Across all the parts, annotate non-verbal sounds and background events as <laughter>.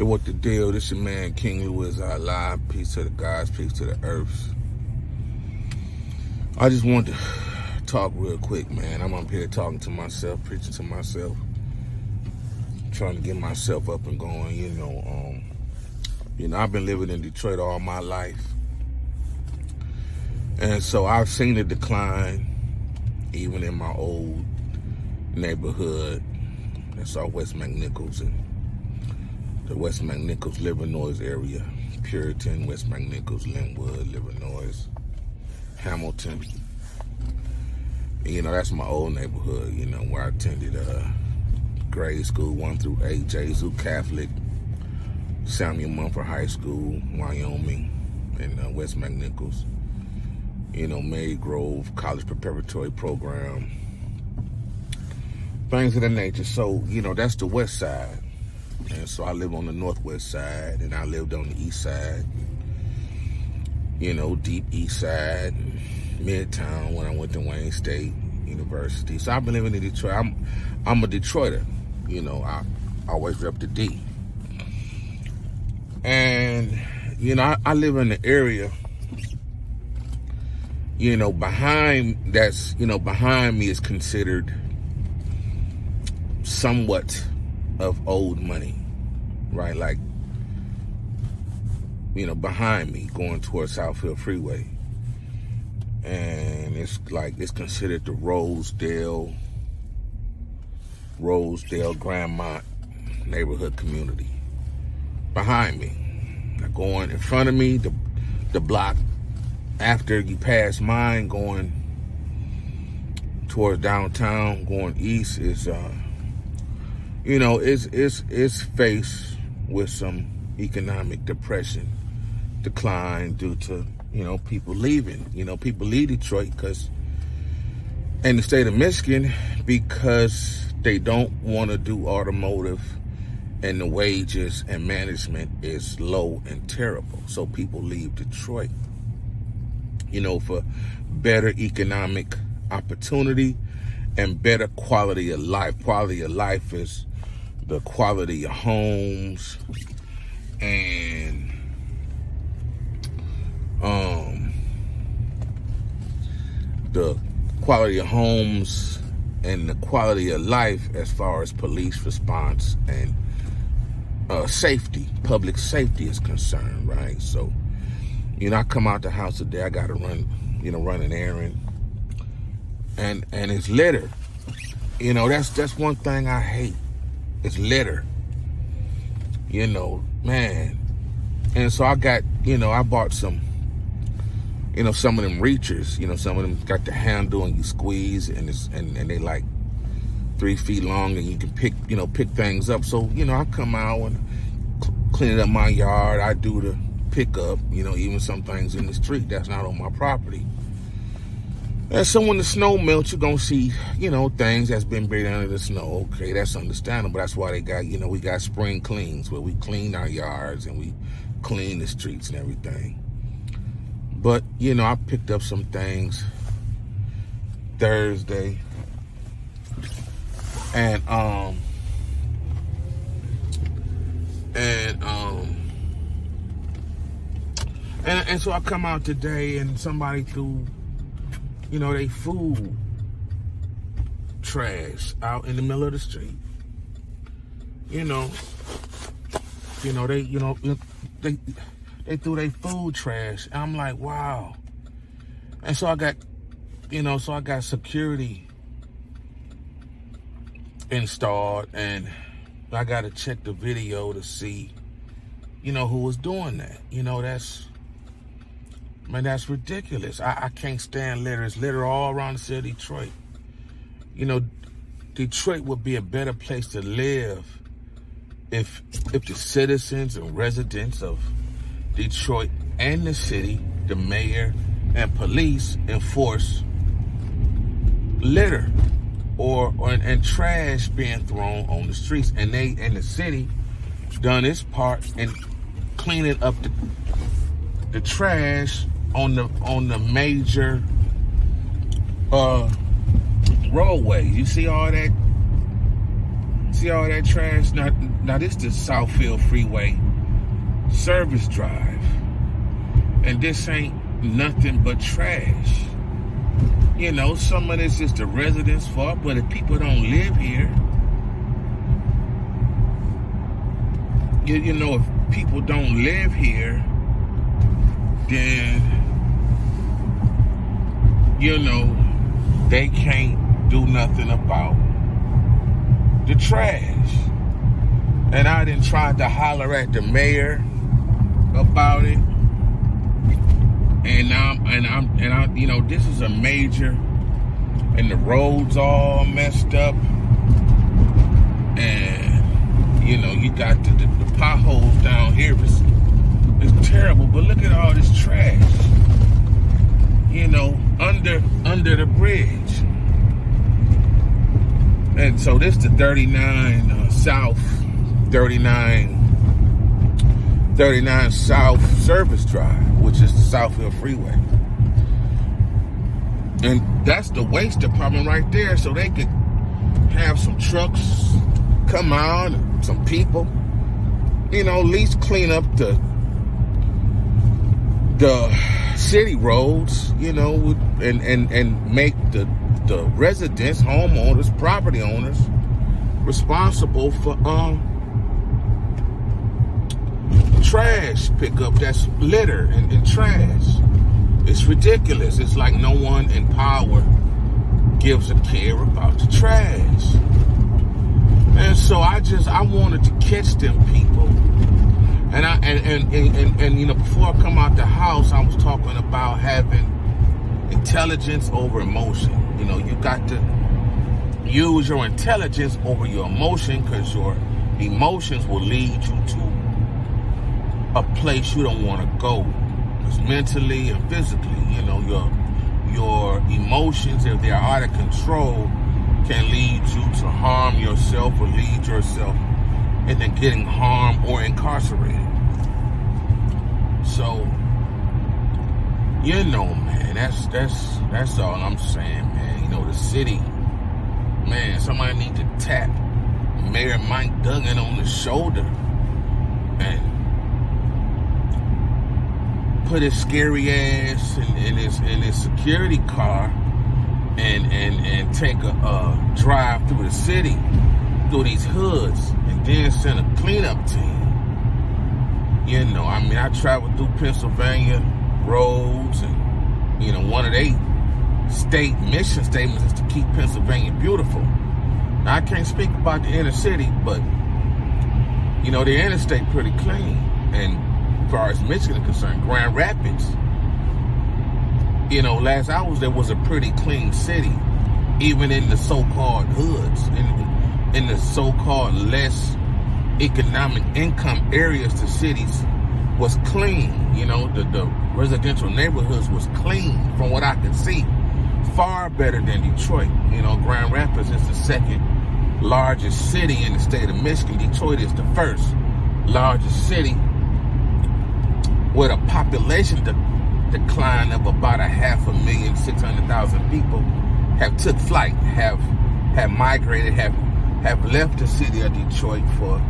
It what the deal. This your man King Louis I live. Peace to the gods, peace to the earths. I just want to talk real quick, man. I'm up here talking to myself, preaching to myself, trying to get myself up and going. You know, um, you know, I've been living in Detroit all my life, and so I've seen the decline, even in my old neighborhood. That's all West McNichols and the West McNichols, Livernois area. Puritan, West McNichols, Linwood, Livernois, Hamilton. You know, that's my old neighborhood, you know, where I attended uh, grade school, one through eight, Gesu Catholic, Samuel Mumford High School, Wyoming, and uh, West McNichols. You know, Marygrove College Preparatory Program, things of that nature. So, you know, that's the west side. And so I live on the northwest side, and I lived on the east side. You know, deep east side, midtown when I went to Wayne State University. So I've been living in Detroit. I'm I'm a Detroiter. You know, I always rep the D. And you know, I, I live in the area. You know, behind that's you know behind me is considered somewhat of old money, right? Like, you know, behind me going towards Southfield Freeway. And it's like, it's considered the Rosedale, Rosedale Grandmont neighborhood community. Behind me. Now going in front of me, the, the block after you pass mine going towards downtown, going east is, uh, you know, it's it's it's faced with some economic depression, decline due to you know people leaving. You know, people leave Detroit because in the state of Michigan because they don't want to do automotive and the wages and management is low and terrible. So people leave Detroit. You know, for better economic opportunity and better quality of life. Quality of life is the quality of homes and um the quality of homes and the quality of life as far as police response and uh, safety, public safety is concerned, right? So, you know, I come out the house today, I gotta run, you know, run an errand. And and it's litter. You know, that's that's one thing I hate it's litter. You know, man. And so I got, you know, I bought some, you know, some of them reachers. You know, some of them got the handle and you squeeze and it's and, and they like three feet long and you can pick, you know, pick things up. So, you know, I come out and clean up my yard. I do the pickup, you know, even some things in the street that's not on my property. And so when the snow melts, you're gonna see, you know, things that's been buried under the snow. Okay, that's understandable. That's why they got, you know, we got spring cleans where we clean our yards and we clean the streets and everything. But, you know, I picked up some things Thursday. And um and um and, and so I come out today and somebody threw you know, they food trash out in the middle of the street. You know, you know, they, you know, they, they threw their food trash. I'm like, wow. And so I got, you know, so I got security installed and I got to check the video to see, you know, who was doing that. You know, that's, Man, that's ridiculous. I, I can't stand litter. It's litter all around the city of Detroit. You know, Detroit would be a better place to live if if the citizens and residents of Detroit and the city, the mayor and police enforce litter or, or and, and trash being thrown on the streets and they and the city done its part in cleaning up the the trash on the on the major uh roadway. You see all that See all that trash? Now, now this is Southfield Freeway service drive. And this ain't nothing but trash. You know, some of this is the residents' fault, but if people don't live here, you, you know, if people don't live here, then, you know, they can't do nothing about the trash. And I didn't try to holler at the mayor about it. And I'm and I'm and I you know this is a major and the roads all messed up. And you know you got the, the, the potholes down here is it's terrible, but look at all this trash. You know, under under the bridge. And so this is the 39 uh, South 39 39 South Service Drive, which is the Southfield Freeway. And that's the waste department right there, so they could have some trucks come out, some people, you know, at least clean up the the city roads, you know, and and and make the the residents, homeowners, property owners responsible for um trash pickup that's litter and, and trash. It's ridiculous. It's like no one in power gives a care about the trash. And so I just I wanted to catch them people. And I and and, and, and, you know before I come out the house I was talking about having intelligence over emotion. You know, you got to use your intelligence over your emotion because your emotions will lead you to a place you don't want to go. It's mentally and physically, you know, your your emotions, if they are out of control, can lead you to harm yourself or lead yourself into getting harmed or incarcerated. So, you know, man, that's that's that's all I'm saying, man. You know, the city, man, somebody need to tap Mayor Mike Duggan on the shoulder and put his scary ass in, in his in his security car and and and take a, a drive through the city, through these hoods, and then send a cleanup team. You know, I mean, I traveled through Pennsylvania roads, and you know, one of they state mission statements is to keep Pennsylvania beautiful. Now, I can't speak about the inner city, but you know, the interstate pretty clean, and as far as Michigan is concerned, Grand Rapids. You know, last I was there was a pretty clean city, even in the so-called hoods, in the so-called less economic income areas, the cities was clean. You know, the, the residential neighborhoods was clean from what I could see. Far better than Detroit. You know, Grand Rapids is the second largest city in the state of Michigan. Detroit is the first largest city with a population de- decline of about a half a million, six hundred thousand people have took flight, have have migrated, have have left the city of Detroit for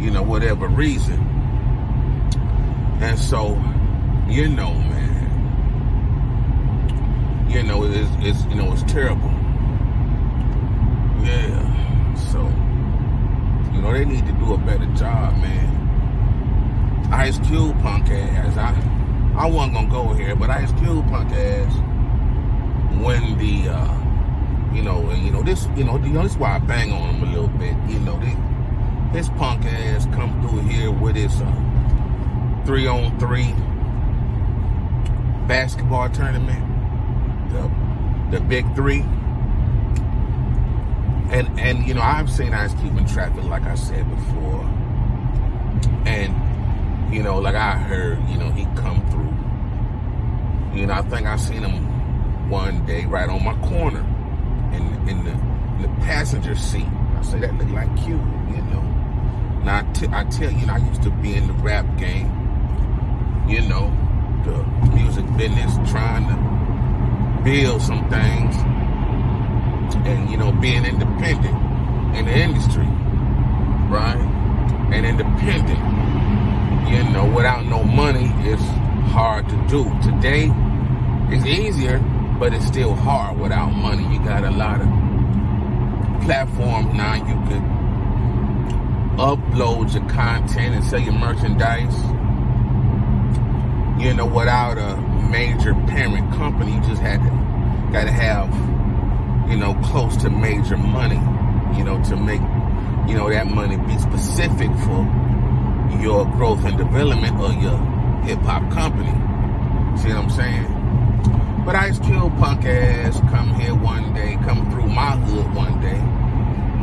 you know whatever reason. And so, you know, man, you know it's, it's you know it's terrible. Yeah. So, you know they need to do a better job, man. Ice Cube punk ass. I I wasn't gonna go here, but Ice Cube punk ass when the uh, you know, and you know this, you know, you know this is why I bang on him a little bit. You know, this, this punk ass come through here with his uh, three on three basketball tournament, the the big three. And and you know I've seen Ice Cube in traffic, like I said before, and you know, like I heard, you know, he come through. You know, I think I seen him one day right on my corner in the, in the passenger seat. I say that look like Q, you know. Now I, t- I tell you, I used to be in the rap game, you know, the music business, trying to build some things, and you know, being independent in the industry. right? And independent. You know, without no money, it's hard to do. Today, it's easier, but it's still hard without money. You got a lot of platforms now you could upload your content and sell your merchandise. You know, without a major parent company, you just had to gotta have, you know, close to major money, you know, to make, you know, that money be specific for your growth and development of your hip hop company. See what I'm saying? But Ice Cube punk ass come here one day, come through my hood one day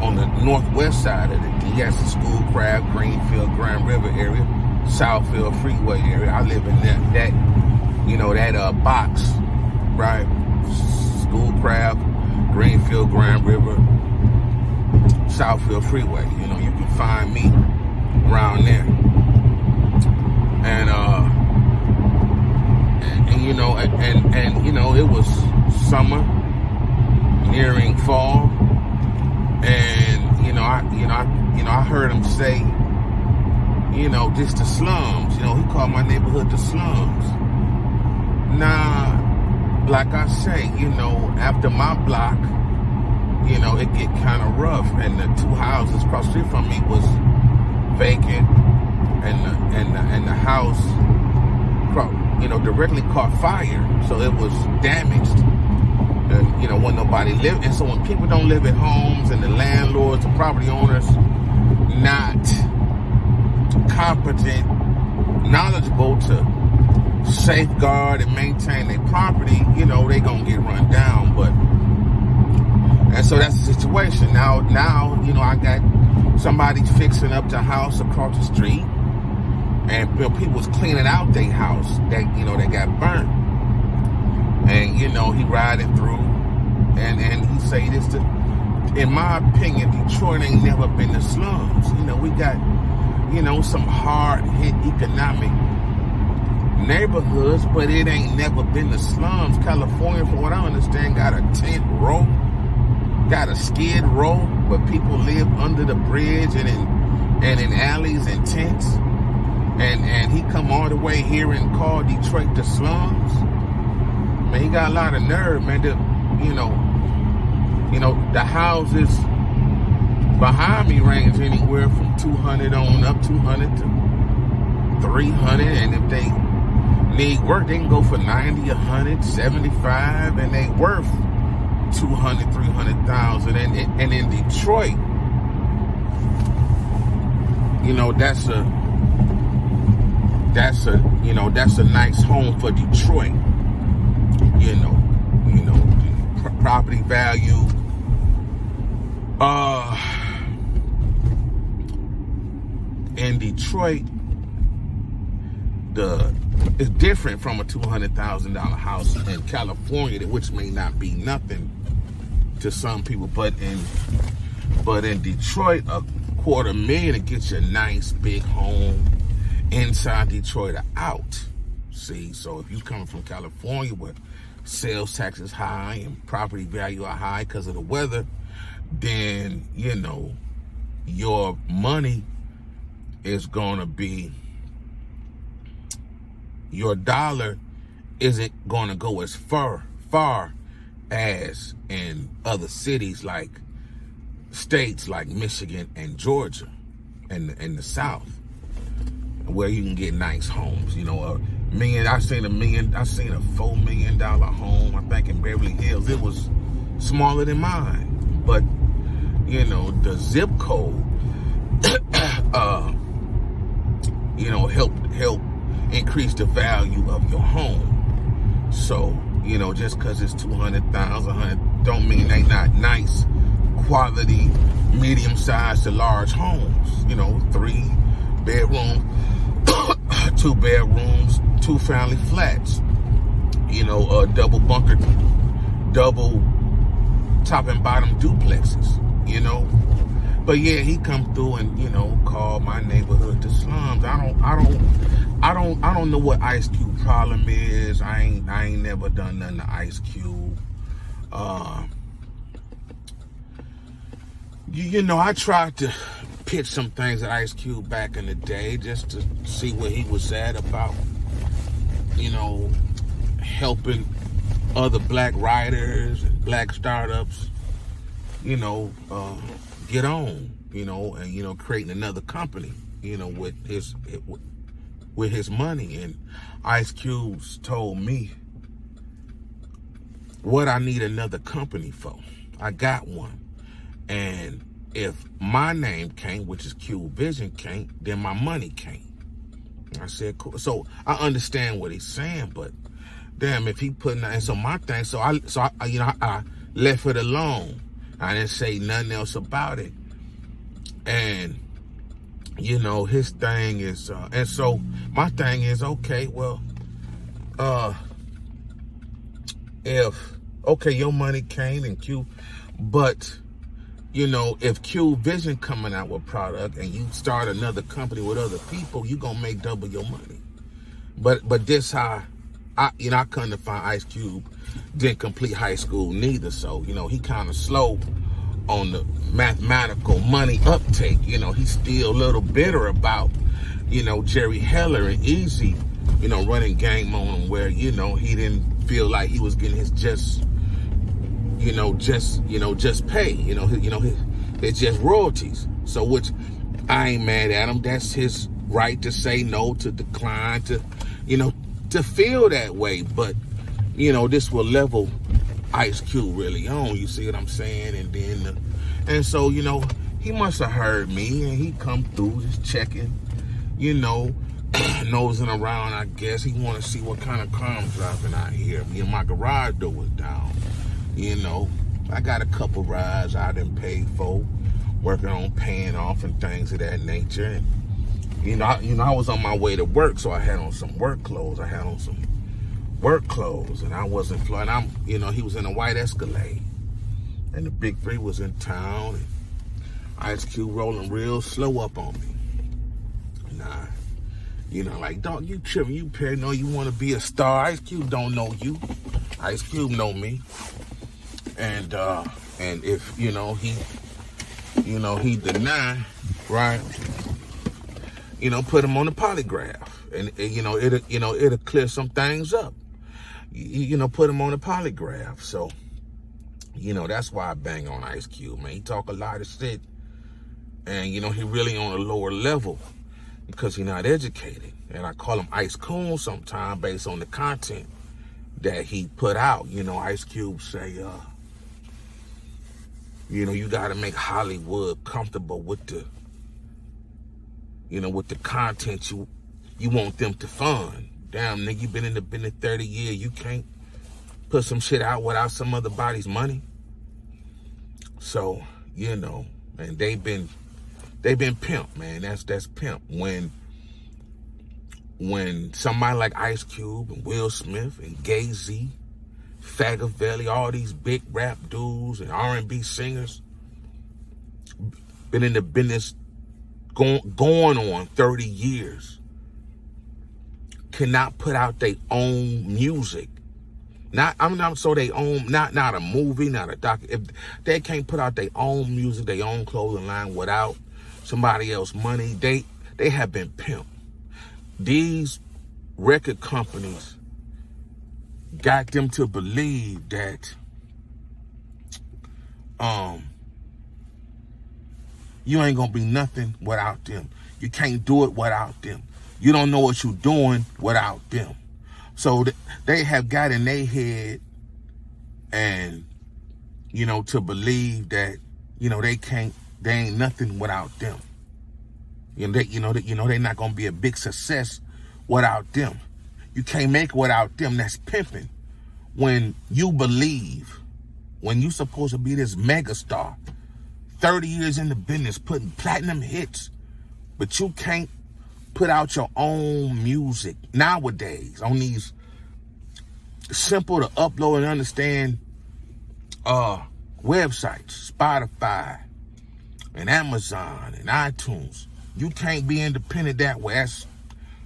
on the northwest side of the the Schoolcraft, Greenfield, Grand River area, Southfield Freeway area. I live in that, that you know, that uh, box, right? Schoolcraft, Greenfield, Grand River, Southfield Freeway. You know, you can find me around there. And, uh, you know, and, and, and, you know, it was summer, nearing fall. And, you know, I, you know, I, you know, I heard him say, you know, this the slums. You know, he called my neighborhood the slums. Nah, like I say, you know, after my block, you know, it get kind of rough, and the two houses across the street from me was vacant, and the, and the, and the house, you know, directly caught fire, so it was damaged. And you know, when nobody lived, and so when people don't live at homes, and the landlords, the property owners, not competent, knowledgeable to safeguard and maintain their property, you know, they gonna get run down. But and so that's the situation. Now, now, you know, I got somebody fixing up the house across the street, and you know, people was cleaning out their house that you know that got burnt. And you know, he riding through, and and he say this to, in my opinion, Detroit ain't never been the slums. You know, we got, you know, some hard hit economic neighborhoods, but it ain't never been the slums. California, from what I understand, got a tent row, got a skid row where people live under the bridge and in and in alleys and tents. And and he come all the way here and call Detroit the slums. Man, he got a lot of nerve, man. To, you know, you know the houses behind me range anywhere from 200 on up, 200 to 300, and if they need work, they can go for 90, 100, 75, and they worth 200, 300,000. And, and in Detroit, you know, that's a, that's a, you know, that's a nice home for Detroit. You know, you know, property value. Uh, in Detroit, the it's different from a two hundred thousand dollar house in California, which may not be nothing to some people, but in but in Detroit, a quarter million to get you a nice big home inside Detroit or out. See, so if you coming from California where sales tax is high and property value are high because of the weather, then you know your money is gonna be your dollar isn't to go as far far as in other cities like states like Michigan and Georgia and in the South, where you can get nice homes. You know, a million. I've seen a million. I've seen a four million dollar home. I think in Beverly Hills. It was smaller than mine, but you know the zip code. <coughs> uh, you know, help help increase the value of your home. So, you know, just because it's 200,000, don't mean they're not nice, quality, medium sized to large homes. You know, three bedroom, two bedrooms, two family flats. You know, uh, double bunker, double top and bottom duplexes. You know, but yeah, he come through and you know call my neighborhood the slums. I don't, I don't, I don't, I don't know what Ice Cube problem is. I ain't, I ain't never done nothing to Ice Cube. Uh, you, you know, I tried to pitched some things at Ice Cube back in the day just to see where he was at about, you know, helping other black writers and black startups, you know, uh, get on, you know, and you know, creating another company, you know, with his with his money. And Ice Cube's told me what I need another company for. I got one, and if my name came, which is CubeVision, came, then my money came. I said, cool. So I understand what he's saying, but damn, if he putting that, and so my thing, so I, so I, you know, I, left it alone. I didn't say nothing else about it. And, you know, his thing is, uh, and so my thing is, okay, well, uh, if, okay, your money came and Q, but, you know, if CubeVision coming out with product and you start another company with other people, you gonna make double your money. But, but this how I, you know, I couldn't find Ice Cube. Didn't complete high school neither, so you know he kind of slow on the mathematical money uptake. You know, he's still a little bitter about, you know, Jerry Heller and Eazy, you know, running game on him where you know he didn't feel like he was getting his just, you know, just you know just pay. You know, you know, it's just royalties. So which I ain't mad at him. That's his right to say no, to decline, to you know, to feel that way. But, you know, this will level Ice Cube really on. You see what I'm saying? And then, uh, and so, you know, he must have heard me and he come through just checking, you know, <clears throat> nosing around, I guess. He want to see what kind of car I'm driving out here. Me and my garage door was down. You know, I got a couple rides I didn't pay for, working on paying off and things of that nature. And, you know, I, you know, I was on my way to work, so I had on some work clothes. I had on some work clothes, and I wasn't flying. I'm, you know, he was in a white Escalade, and the big three was in town, and Ice Cube rolling real slow up on me. Nah, you know, like, dog, you tripping, you paranoid, you want to be a star. Ice Cube don't know you. Ice Cube know me. And, uh, and if, you know, he, you know, he deny, right? you know, put him on the polygraph, and, you know, it'll, you know, it'll clear some things up. You, you know, put him on the polygraph. So, you know, that's why I bang on Ice Cube, man. He talk a lot of shit, and you know, he really on a lower level because he not educated. And I call him Ice Coon sometimes based on the content that he put out. You know, Ice Cube say, uh, you know, you got to make Hollywood comfortable with the you know, with the content you you want them to fund. Damn, nigga, you been in the business 30 years. You can't put some shit out without some other body's money. So, you know, and they've been they've been pimp, man. That's that's pimp. When when somebody like Ice Cube and Will Smith and Gay Z, Valley, all these big rap dudes and R&B singers been in the business going, going on 30 years cannot put out their own music. Not I'm not so they own not not a movie, not a doc. If they can't put out their own music, their own clothing line without somebody else money, they they have been pimped. These record companies got them to believe that um you ain't gonna be nothing without them. You can't do it without them. You don't know what you're doing without them. So they have got in their head and, you know, to believe that, you know, they can't, they ain't nothing without them. You know, they, you know, they, you know, they're not to be a big success without them. You can't make without them. That's pimping. When you believe, when you supposed to be this megastar, 30 years in the business putting platinum hits, but you can't put out your own music nowadays on these simple to upload and understand uh websites, Spotify and Amazon and iTunes. You can't be independent that way. That's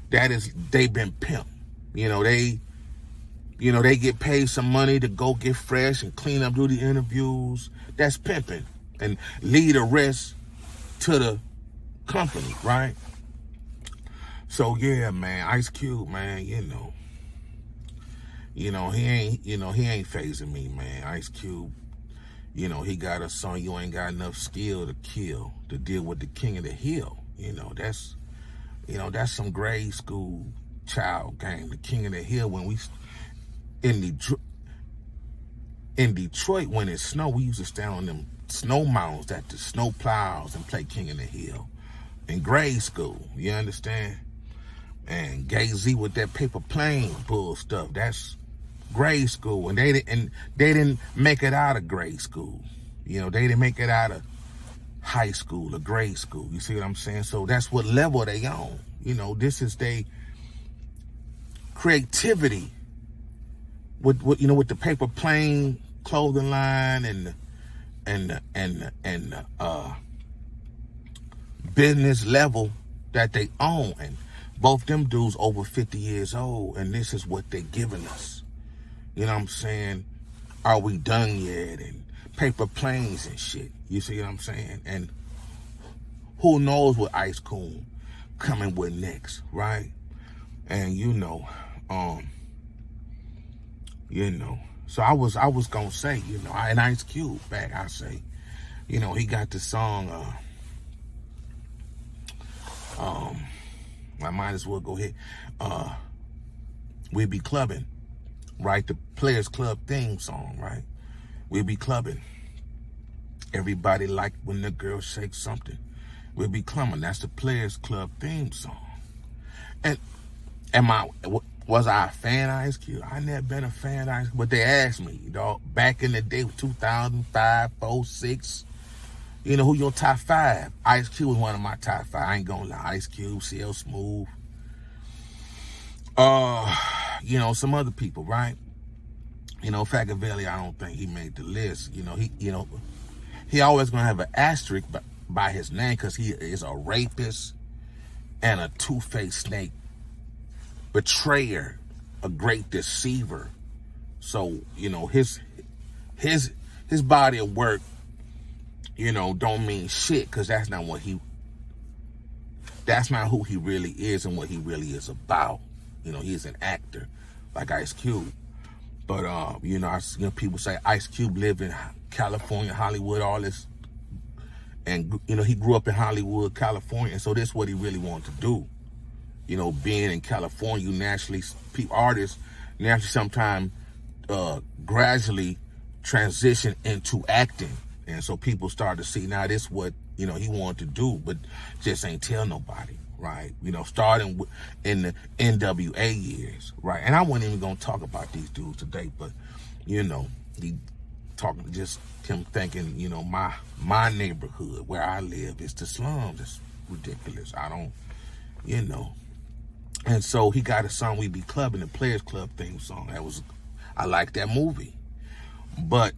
that is they've been pimped. You know, they you know, they get paid some money to go get fresh and clean up, do the interviews. That's pimping and lead the rest to the company, right? So yeah, man, Ice Cube, man, you know, you know he ain't, you know he ain't phasing me, man. Ice Cube, you know he got a song. You ain't got enough skill to kill to deal with the king of the hill. You know that's, you know that's some grade school child game. The king of the hill when we in the in Detroit when it snowed, we used to stand on them snow mounds at the snow plows and play King of the Hill in grade school. You understand? And Gay Z with that paper plane bull stuff. That's grade school, and they didn't and they didn't make it out of grade school. You know, they didn't make it out of high school or grade school. You see what I'm saying? So that's what level they on. You know, this is they creativity with, with you know with the paper plane clothing line and and and and uh business level that they own. And both them dudes over 50 years old and this is what they're giving us. You know what i'm saying? Are we done yet? And paper planes and shit. You see what i'm saying? And who knows what ice cool coming with next right and you know um you know so I was I was gonna say, you know, and Ice Cube back, I say, you know, he got the song uh um I might as well go ahead. Uh we be clubbing, right? The Players Club theme song, right? We be clubbing. Everybody like when the girl shakes something. We'll be clubbing. That's the Players Club theme song. And am I was I a fan of Ice Cube? I never been a fan of Ice Cube. But they asked me, you know, back in the day, 2005, 4, 6, you know, who your top five? Ice Cube was one of my top five. I ain't gonna lie. Ice Cube, CL Smooth. Uh, you know, some other people, right? You know, Valley, I don't think he made the list. You know, he, you know, he always gonna have an asterisk by, by his name because he is a rapist and a two-faced snake betrayer, a great deceiver. So, you know, his his his body of work, you know, don't mean shit because that's not what he that's not who he really is and what he really is about. You know, he's an actor like Ice Cube. But uh, you know, I, you know, people say Ice Cube lived in California, Hollywood, all this, and you know, he grew up in Hollywood, California, so that's what he really wanted to do you know, being in California, naturally, artists naturally sometimes uh, gradually transition into acting. And so people start to see now this what, you know, he wanted to do, but just ain't tell nobody, right? You know, starting in the NWA years, right? And I wasn't even going to talk about these dudes today, but, you know, he talking just him thinking, you know, my my neighborhood where I live is the slums. It's ridiculous. I don't, you know, and so he got a song We Be Clubbing, the Players Club theme song. That was, I like that movie. But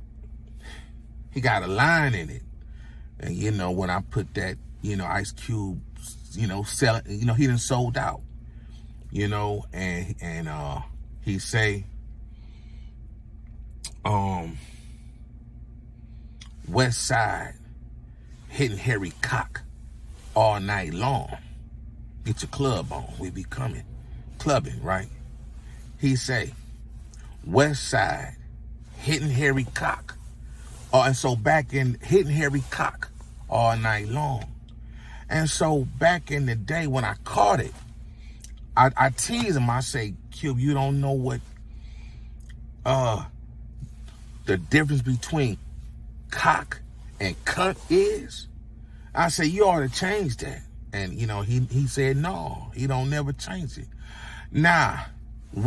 he got a line in it. And, you know, when I put that, you know, Ice Cube, you know, selling, you know, he done sold out, you know, and, and, uh, he say, um, West Side hitting Harry Cock all night long. Get your club on. We be coming. Clubbing, right? He say, West Side, hitting Harry Cock. Oh, and so back in hitting Harry Cock all night long. And so back in the day when I caught it, I, I tease him. I say, Cube, you don't know what uh the difference between cock and cunt is. I say, you ought to change that. And, you know, he, he said, no, he don't never change it. Now,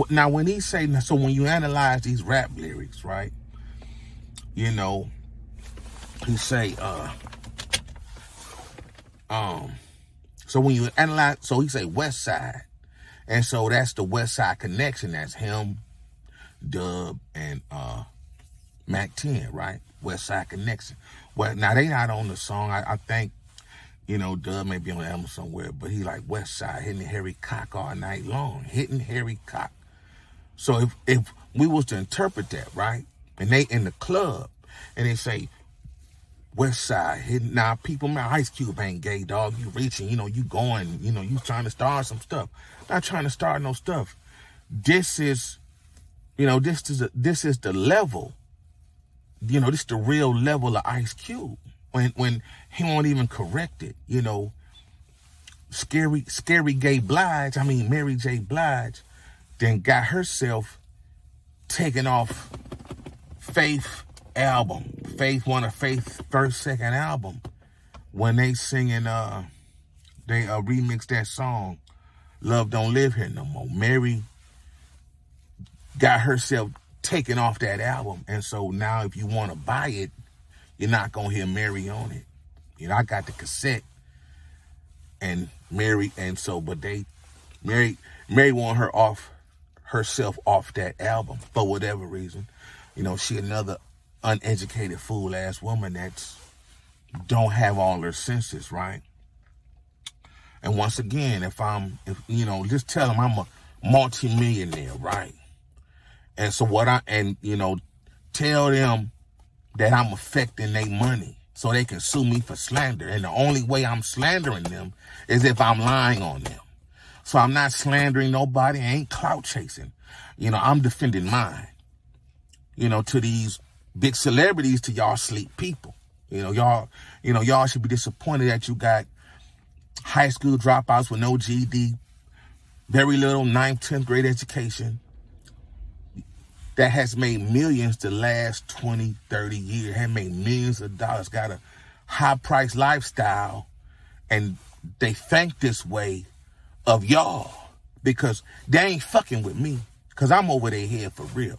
now when he say, so when you analyze these rap lyrics, right, you know, he say, uh, um, so when you analyze, so he say West Side, and so that's the West Side connection. That's him, Dub, and uh, Mack 10, right? West Side connection. Well, now they not on the song. I, I think you know, Dub may be on album somewhere, but he like West Side hitting Harry Cock all night long, hitting Harry Cock. So if if we was to interpret that, right, and they in the club and they say West Side hitting now people my Ice Cube ain't gay dog. You reaching, you know, you going, you know, you trying to start some stuff. Not trying to start no stuff. This is, you know, this is a, this is the level. You know, this is the real level of Ice Cube. When when he won't even correct it, you know. Scary, scary gay Blige, I mean Mary J. Blige, then got herself taken off Faith album. Faith one of Faith's first, second album. When they singing, uh, they uh, remixed that song, Love Don't Live Here No More. Mary got herself taken off that album. And so now if you want to buy it, you're not going to hear Mary on it. You know, I got the cassette and Mary, and so, but they, Mary, Mary want her off, herself off that album for whatever reason. You know, she another uneducated fool ass woman that's don't have all her senses, right? And once again, if I'm, if you know, just tell them I'm a multi-millionaire, right? And so what I, and you know, tell them that I'm affecting their money so they can sue me for slander. And the only way I'm slandering them is if I'm lying on them. So I'm not slandering nobody. I ain't clout chasing. You know, I'm defending mine. You know, to these big celebrities to y'all sleep people. You know, y'all, you know, y'all should be disappointed that you got high school dropouts with no GD, very little ninth, 10th grade education that has made millions the last 20, 30 years, have made millions of dollars, got a high price lifestyle, and they think this way of y'all because they ain't fucking with me because I'm over their head for real.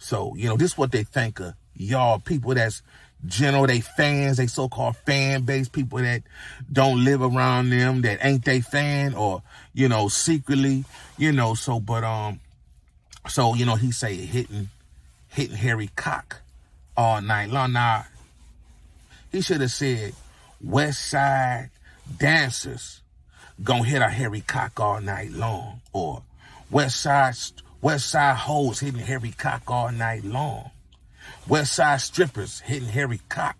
So, you know, this is what they think of y'all people that's general, they fans, they so-called fan base, people that don't live around them, that ain't they fan or, you know, secretly, you know, so, but, um, so, you know, he say hitting, hitting Harry Cock all night long. Now, he should have said West Side dancers gonna hit a Harry Cock all night long or West Side West Side hoes hitting Harry Cock all night long. West Side strippers hitting Harry Cock.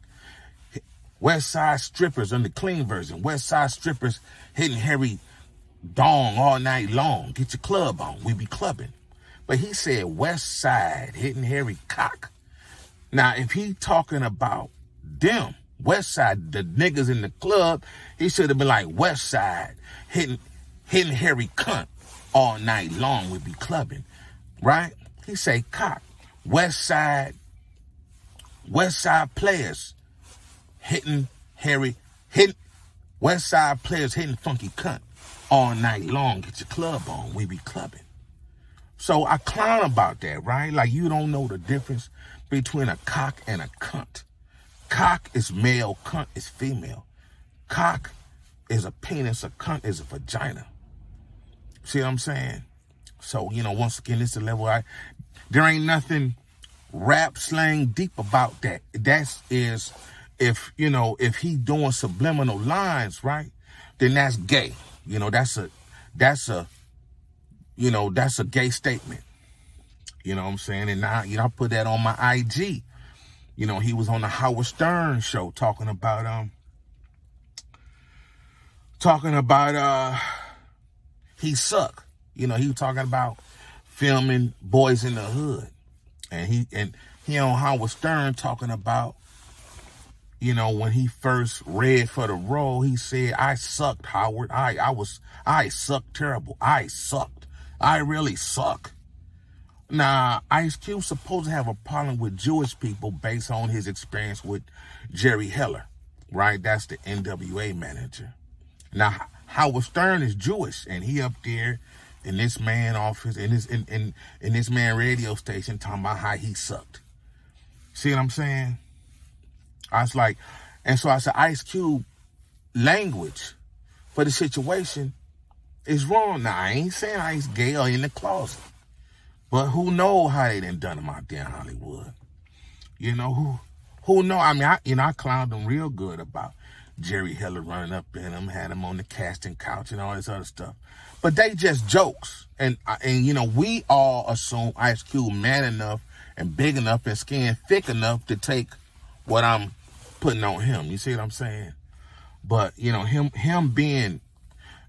West Side strippers on the clean version. West Side strippers hitting Harry Dong all night long. Get your club on. We be clubbing. But he said West Side hitting Harry Cock. Now, if he talking about them, West Side, the niggas in the club, he should have been like West Side hitting hitting Harry Cunt all night long. We be clubbing right? He say cock. West Side, West Side players hitting Harry, hitting West Side players hitting funky cunt all night long. Get your club on. We be clubbing. So I clown about that, right? Like you don't know the difference between a cock and a cunt. Cock is male, cunt is female. Cock is a penis, a cunt is a vagina. See what I'm saying? So, you know, once again, this is the level I, there ain't nothing rap slang deep about that. That's is, if, you know, if he doing subliminal lines, right, then that's gay. You know, that's a, that's a, you know, that's a gay statement. You know what I'm saying? And now, you know, I put that on my IG. You know, he was on the Howard Stern show talking about, um, talking about, uh, he suck. You know, he was talking about filming Boys in the Hood. And he and he on Howard Stern talking about, you know, when he first read for the role, he said, I sucked, Howard. I I was I sucked terrible. I sucked. I really suck. Now, Ice Cube supposed to have a problem with Jewish people based on his experience with Jerry Heller, right? That's the NWA manager. Now, Howard Stern is Jewish, and he up there in this man office, in this in, in, in this man radio station talking about how he sucked. See what I'm saying? I was like, and so I said, Ice Cube language for the situation is wrong. Now I ain't saying Ice gay or in the closet. But who know how they done done him out there in Hollywood? You know, who who know? I mean, I you know, I clowned them real good about Jerry Heller running up in him, had him on the casting couch and all this other stuff. But they just jokes. And, uh, and you know, we all assume Ice Cube man enough and big enough and skin thick enough to take what I'm putting on him. You see what I'm saying? But you know, him him being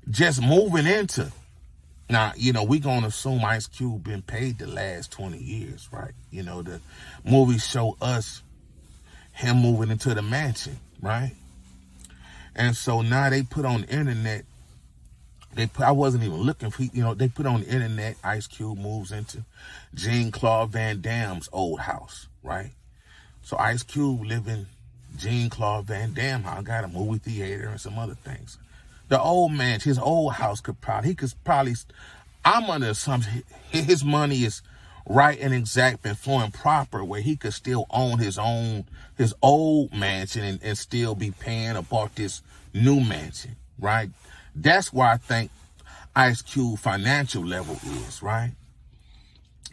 just moving into now, you know, we gonna assume Ice Cube been paid the last 20 years, right? You know, the movies show us him moving into the mansion, right? And so now they put on the internet, they put, I wasn't even looking for, you know, they put on the internet, Ice Cube moves into Jean Claude Van Damme's old house, right? So Ice Cube living Jean Claude Van Damme I got a movie theater and some other things. The old man, his old house could probably, he could probably, I'm under assumption his money is right and exact and flowing proper where he could still own his own, his old mansion and, and still be paying about this new mansion, right? That's where I think Ice Cube financial level is, right?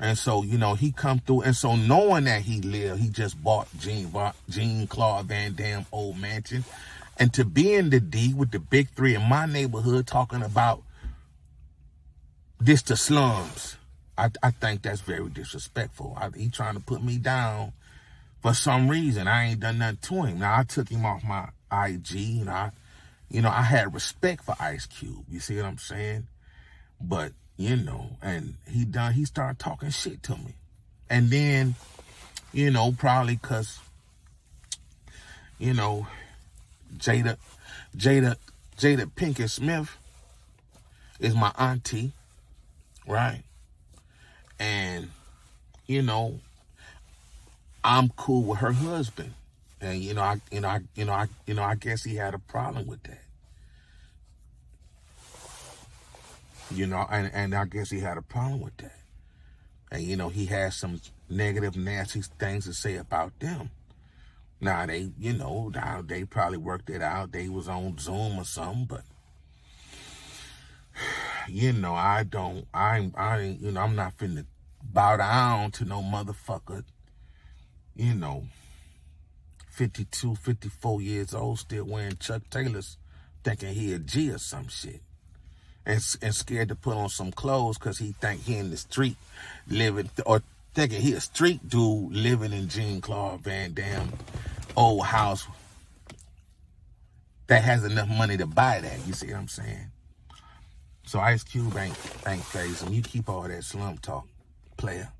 And so, you know, he come through. And so knowing that he lived, he just bought Jean, Jean Claude Van Damme old mansion. And to be in the D with the big three in my neighborhood talking about this to slums, I, I think that's very disrespectful. I, he trying to put me down for some reason. I ain't done nothing to him. Now I took him off my IG and I, you know, I had respect for Ice Cube. You see what I'm saying? But, you know, and he done, he started talking shit to me. And then, you know, probably cause, you know, Jada, Jada, Jada Pinkett Smith is my auntie, right? And, you know, I'm cool with her husband. And you know, I you know, I you know, I you know, I guess he had a problem with that. You know, and, and I guess he had a problem with that. And you know, he has some negative, nasty things to say about them. Now they, you know, now they probably worked it out. They was on Zoom or something, but <sighs> you know, I don't, I, I, you know, I'm not finna bow down to no motherfucker, you know, 52, 54 years old, still wearing Chuck Taylors, thinking he a G or some shit. And, and scared to put on some clothes because he think he in the street living, or thinking he a street dude living in Jean Claude Van Damme old house that has enough money to buy that. You see what I'm saying? So Ice Cube ain't ain't crazy. And You keep all that slump talk, player.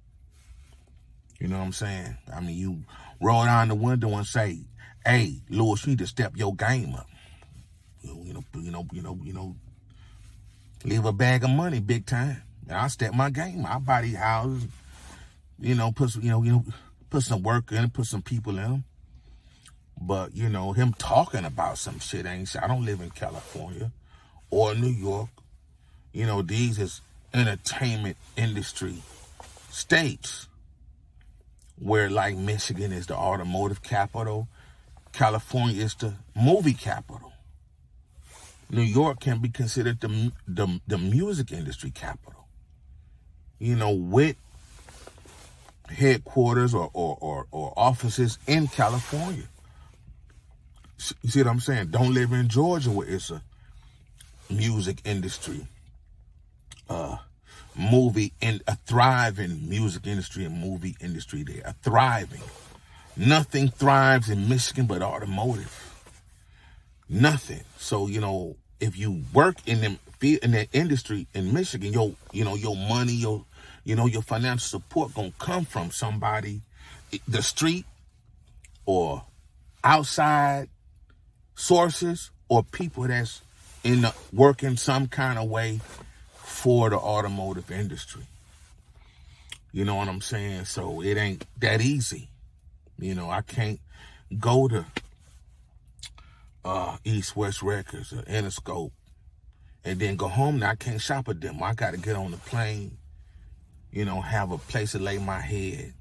You know what I'm saying? I mean, you roll down the window and say, "Hey, Lewis, you need to step your game up." You know, you know, you know, you know, leave a bag of money, big time. And I step my game. I buy these houses. You know, put some, you know, you know, put some work in, put some people in them. But, you know, him talking about some shit ain't shit. I don't live in California or New York. You know, these is entertainment industry states where like Michigan is the automotive capital, California is the movie capital. New York can be considered the, the, the music industry capital. You know, with headquarters or, or, or, or offices in California. You see what I'm saying? Don't live in Georgia where it's a music industry, uh, movie and a thriving music industry and movie industry there, a thriving. Nothing thrives in Michigan but automotive. Nothing. So, you know, if you work in them in that industry in Michigan, your you know, your money, your you know, your financial support gonna come from somebody the street or outside sources or people that's in the, working some kind of way for the automotive industry. You know what I'm saying? So it ain't that easy. You know, I can't go to uh, East West Records or Interscope and then go home. Now I can't shop at them. I got to get on the plane, you know, have a place to lay my head.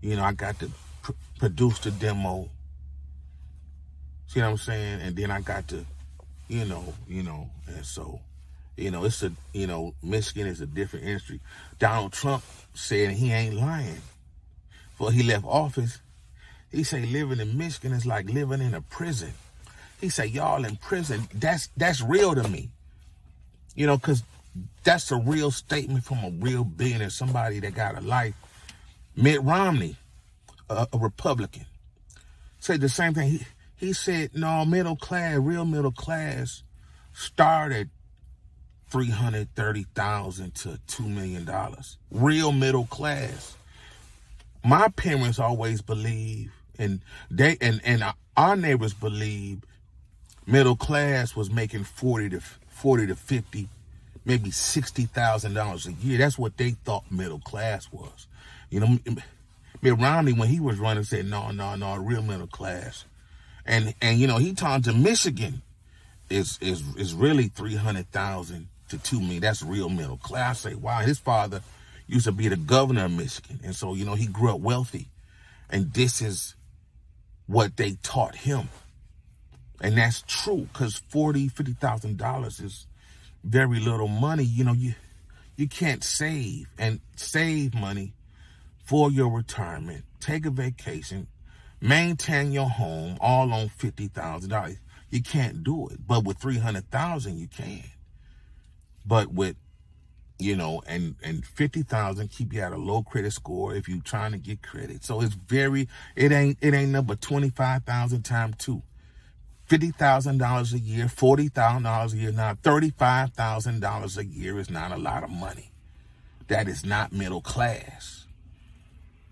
You know, I got to pr- produce the demo See what I'm saying? And then I got to, you know, you know, and so, you know, it's a, you know, Michigan is a different industry. Donald Trump said he ain't lying. Before he left office, he say living in Michigan is like living in a prison. He say y'all in prison, that's, that's real to me. You know, cause that's a real statement from a real billionaire, somebody that got a life. Mitt Romney, a, a Republican, said the same thing. He, he said, no, middle class, real middle class started 330,000 to 2 million dollars. Real middle class. My parents always believe and they and and our neighbors believe middle class was making 40 to 40 to 50 maybe $60,000 a year. That's what they thought middle class was. You know, Mitt Romney, when he was running, said, no, no, no, real middle class. And, and, you know, he turned to Michigan is, is, is really 300,000 to 2 million. That's real middle class. I say, wow, his father used to be the governor of Michigan. And so, you know, he grew up wealthy. And this is what they taught him. And that's true because forty, fifty thousand dollars is very little money. You know, you you can't save and save money for your retirement. Take a vacation, maintain your home, all on fifty thousand dollars. You can't do it. But with three hundred thousand, you can. But with you know, and and fifty thousand keep you at a low credit score if you're trying to get credit. So it's very it ain't it ain't number twenty five thousand times two. Fifty thousand dollars a year, forty thousand dollars a year. Now thirty five thousand dollars a year is not a lot of money. That is not middle class.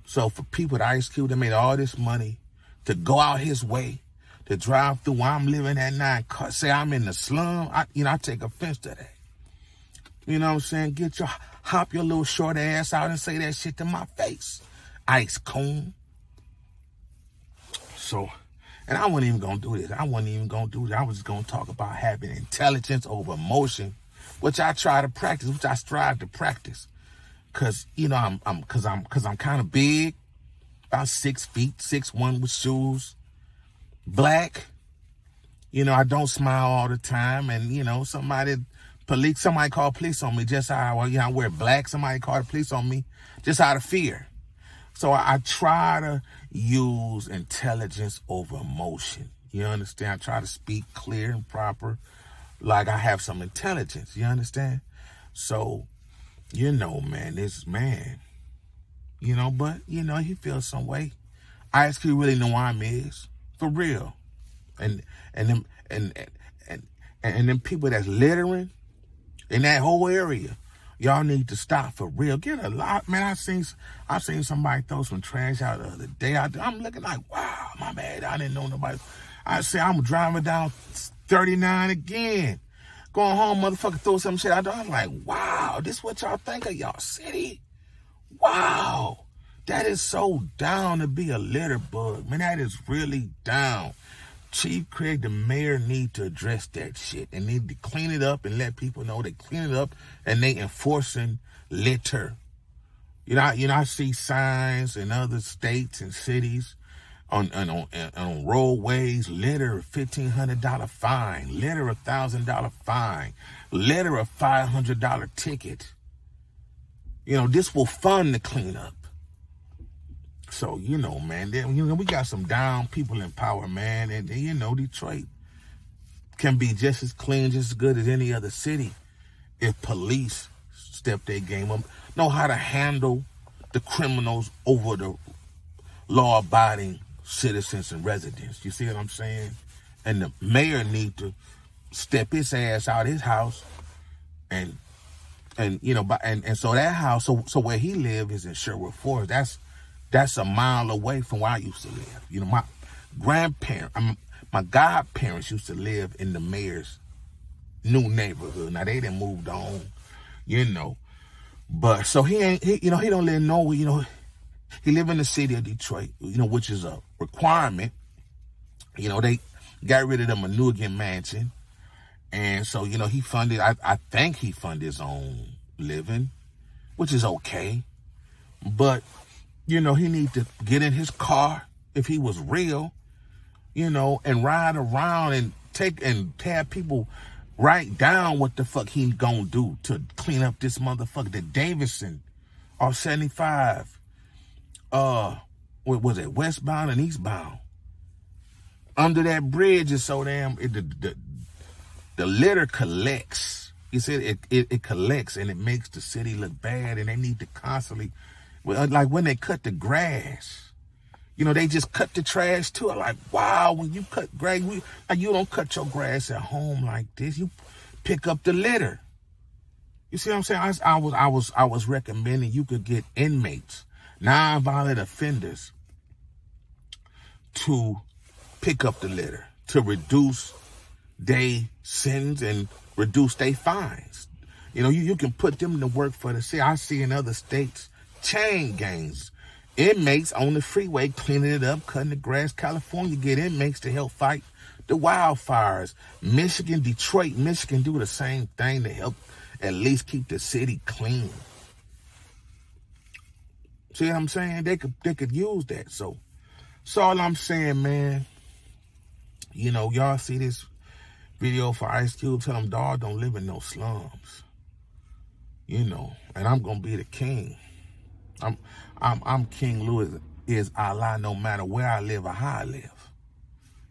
So for people at Ice Cube that made all this money to go out his way to drive through I'm living at night, say I'm in the slum, I, you know, I take offense to that. You know what I'm saying? Get your, hop your little short ass out and say that shit to my face. Ice cone. So, and I wasn't even gonna do this. I wasn't even gonna do this. I was just gonna talk about having intelligence over emotion, which I try to practice, which I strive to practice. Cause, you know, I'm, I'm, cause I'm, cause I'm kind of big, about six feet, six one with shoes, black. You know, I don't smile all the time. And, you know, somebody police, somebody called police on me just how well, you know, I wear black. Somebody called police on me just out of fear. So I, I try to use intelligence over emotion. You understand? I try to speak clear and proper, like I have some intelligence. You understand? So, you know, man, this man, you know, but you know, he feels some way. I actually really know why I'm is for real, and and them and and and and them people that's littering, in that whole area. Y'all need to stop for real. Get a lot, man. I seen I seen somebody throw some trash out the other day. I, I'm looking like, wow, my bad. I didn't know nobody. I say I'm driving down 39 again, going home, motherfucker, throw some shit out there. I'm like, wow, this what y'all think of y'all city? Wow, that is so down to be a litter bug, man. That is really down. Chief Craig, the mayor, need to address that shit and need to clean it up and let people know they clean it up and they enforcing litter. You know, you know, I see signs in other states and cities on on on, on roadways, litter fifteen hundred dollar fine, litter a thousand dollar fine, litter a five hundred dollar ticket. You know, this will fund the cleanup. So, you know, man, then, you know, we got some down people in power, man. And, and, you know, Detroit can be just as clean, just as good as any other city if police step their game up, know how to handle the criminals over the law abiding citizens and residents. You see what I'm saying? And the mayor need to step his ass out of his house and and you know, and, and so that house, so so where he live is in Sherwood Forest. That's that's a mile away from where I used to live. You know, my grandparents, my godparents used to live in the mayor's new neighborhood. Now they didn't moved on, you know. But so he ain't, he, you know, he don't live nowhere. You know, he live in the city of Detroit, you know, which is a requirement. You know, they got rid of the Manoogian mansion. And so, you know, he funded, I, I think he funded his own living, which is okay. But you know, he need to get in his car if he was real, you know, and ride around and take and have people write down what the fuck he gonna do to clean up this motherfucker. The Davison off 75. Uh what was it? Westbound and eastbound. Under that bridge is so damn it, the, the the litter collects. He said it, it, it collects and it makes the city look bad and they need to constantly like when they cut the grass, You know, they just cut the trash too. I'm like, wow, when you cut grass, we, like you don't cut your grass at home like this. You pick up the litter. You see what I'm saying? I, I was I was I was recommending you could get inmates, non-violent offenders, to pick up the litter to reduce their sins and reduce their fines. You know, you, you can put them to work for the city. I see in other states chain gangs Inmates on the freeway cleaning it up, cutting the grass. California get inmates to help fight the wildfires. Michigan, Detroit, Michigan do the same thing to help at least keep the city clean. See what I'm saying? They could they could use that. So that's all I'm saying, man. You know, y'all see this video for Ice Cube. Tell them dog don't live in no slums. You know, and I'm gonna be the king. I'm I'm I'm King Louis is Allah no matter where I live or how I live.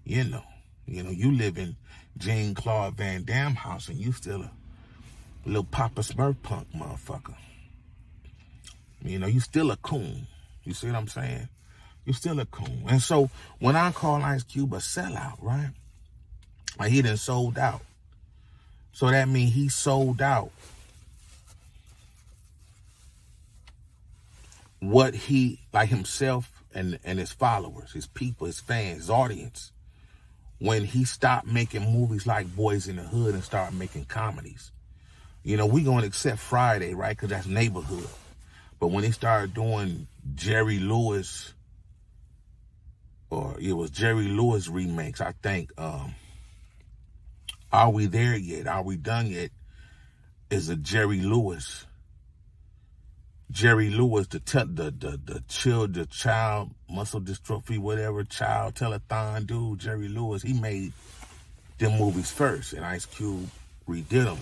You know. You know, you live in Jean Claude Van Damme house and you still a little Papa Smurf punk motherfucker. You know, you still a coon. You see what I'm saying? You still a coon. And so when I call Ice Cube a sellout, right? Like he done sold out. So that means he sold out what he, like himself and, and his followers, his people, his fans, his audience, when he stopped making movies like Boys in the Hood and started making comedies. You know, we to accept Friday, right? Because that's neighborhood. But when he started doing Jerry Lewis, or it was Jerry Lewis remakes, I think, um, Are We There Yet? Are We Done Yet? Is a Jerry Lewis Jerry Lewis, the the the the child, the child muscle dystrophy, whatever child telethon dude, Jerry Lewis, he made them movies first, and Ice Cube redid them.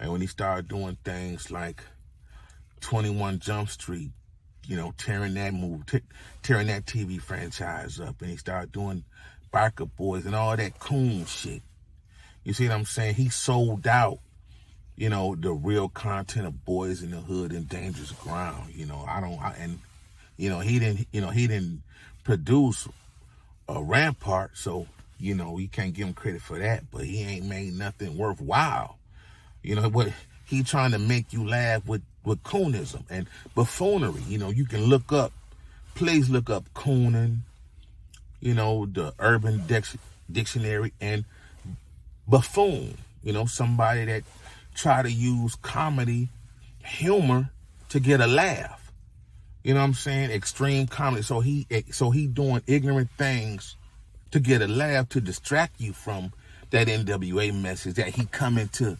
And when he started doing things like 21 Jump Street, you know, tearing that movie, t- tearing that TV franchise up, and he started doing Biker Boys and all that coon shit. You see what I'm saying? He sold out you know, the real content of Boys in the Hood and Dangerous Ground. You know, I don't, I, and, you know, he didn't, you know, he didn't produce a Rampart, so, you know, you can't give him credit for that, but he ain't made nothing worthwhile. You know, what he trying to make you laugh with, with coonism and buffoonery. You know, you can look up, please look up cooning, you know, the Urban Dictionary and buffoon, you know, somebody that try to use comedy, humor to get a laugh. You know what I'm saying? Extreme comedy. So he eh, so he doing ignorant things to get a laugh to distract you from that NWA message that he coming to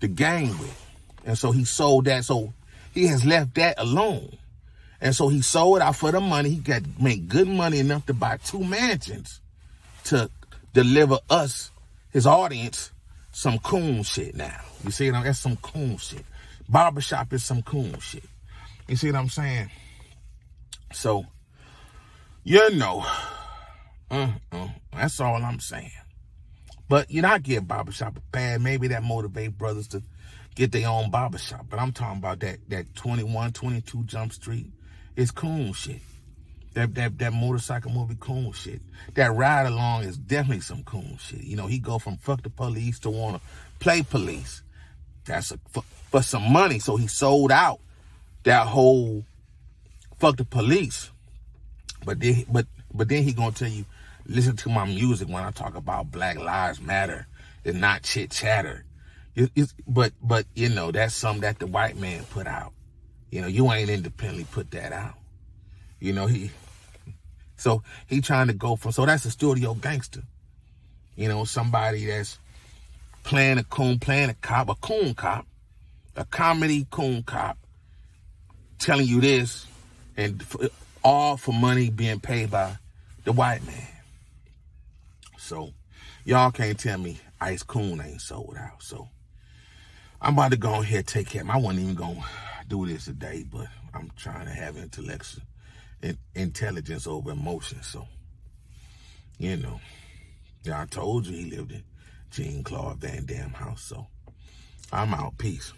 the game with. And so he sold that. So he has left that alone. And so he sold out for the money. He got make good money enough to buy two mansions to deliver us, his audience, some coon shit now. You see what I'm That's some coon shit. Barbershop is some coon shit. You see what I'm saying? So, you know, uh, uh, that's all I'm saying. But you know, I give barbershop a bad. Maybe that motivate brothers to get their own barbershop. But I'm talking about that that 21, 22 Jump Street. It's coon shit. That that that motorcycle movie coon shit. That ride along is definitely some coon shit. You know, he go from fuck the police to wanna play police. That's a, for, for some money. So he sold out that whole fuck the police. But then but but then he gonna tell you, listen to my music when I talk about Black Lives Matter. It's not chit chatter. It, it's, but but you know that's something that the white man put out. You know you ain't independently put that out. You know he so he trying to go from, so that's a studio gangster. You know, somebody that's playing a coon, playing a cop, a coon cop, a comedy coon cop, telling you this, and all for money being paid by the white man. So y'all can't tell me Ice Coon ain't sold out. So I'm about to go ahead take care. I wasn't even gonna do this today, but I'm trying to have intellectual intelligence over emotion. So, you know, I told you he lived in Jean Claude Van Damme house. So I'm out. Peace.